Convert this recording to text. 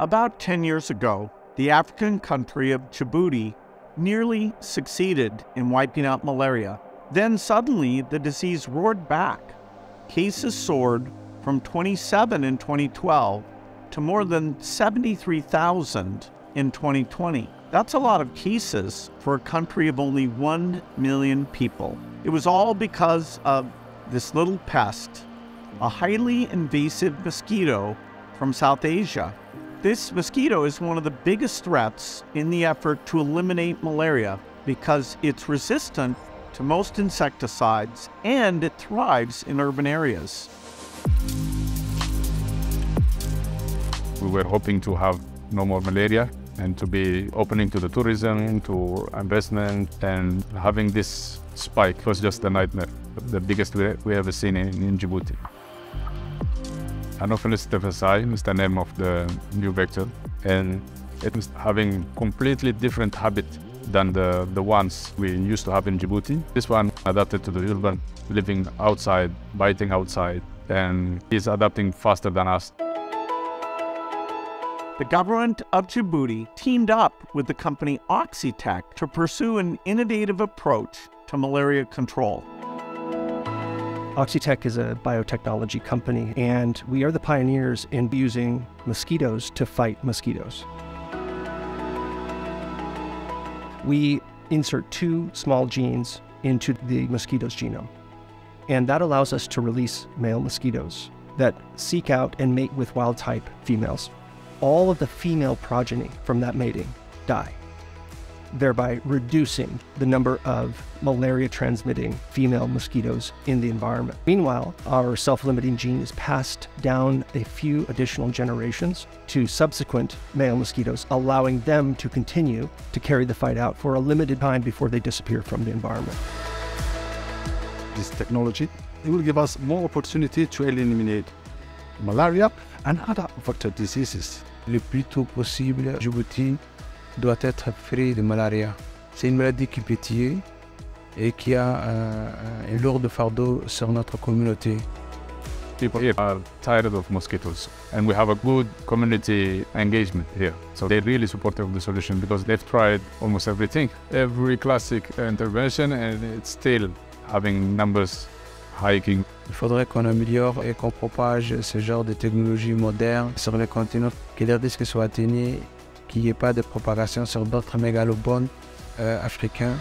About 10 years ago, the African country of Djibouti nearly succeeded in wiping out malaria. Then suddenly, the disease roared back. Cases soared from 27 in 2012 to more than 73,000 in 2020. That's a lot of cases for a country of only 1 million people. It was all because of this little pest, a highly invasive mosquito from South Asia. This mosquito is one of the biggest threats in the effort to eliminate malaria because it's resistant to most insecticides and it thrives in urban areas. We were hoping to have no more malaria and to be opening to the tourism, to investment, and having this spike was just a nightmare, the biggest we, ever seen in, in Djibouti. Anopheles stephensi is the name of the new vector, and it is having completely different habit than the, the ones we used to have in Djibouti. This one adapted to the urban, living outside, biting outside, and is adapting faster than us. The government of Djibouti teamed up with the company Oxitec to pursue an innovative approach to malaria control. Oxitec is a biotechnology company, and we are the pioneers in using mosquitoes to fight mosquitoes. We insert two small genes into the mosquito's genome, and that allows us to release male mosquitoes that seek out and mate with wild type females all of the female progeny from that mating die, thereby reducing the number of malaria transmitting female mosquitoes in the environment. Meanwhile, our self limiting gene is passed down a few additional generations to subsequent male mosquitoes, allowing them to continue to carry the fight out for a limited time before they disappear from the environment. This technology it will give us more opportunity to eliminate malaria and other vector diseases le plus tôt possible. Djibouti doit être free de malaria. C'est une maladie qui peut tuer et qui a euh, un lourd fardeau sur notre communauté. People here are tired of mosquitoes, and we have a good community engagement here. So they're really supportive of the solution because they've tried almost everything, every classic intervention, and it's still having numbers hiking. Il faudrait qu'on améliore et qu'on propage ce genre de technologie moderne sur le continent, que les risques soient atteignés, qu'il n'y ait pas de propagation sur d'autres mégalopodes euh, africains.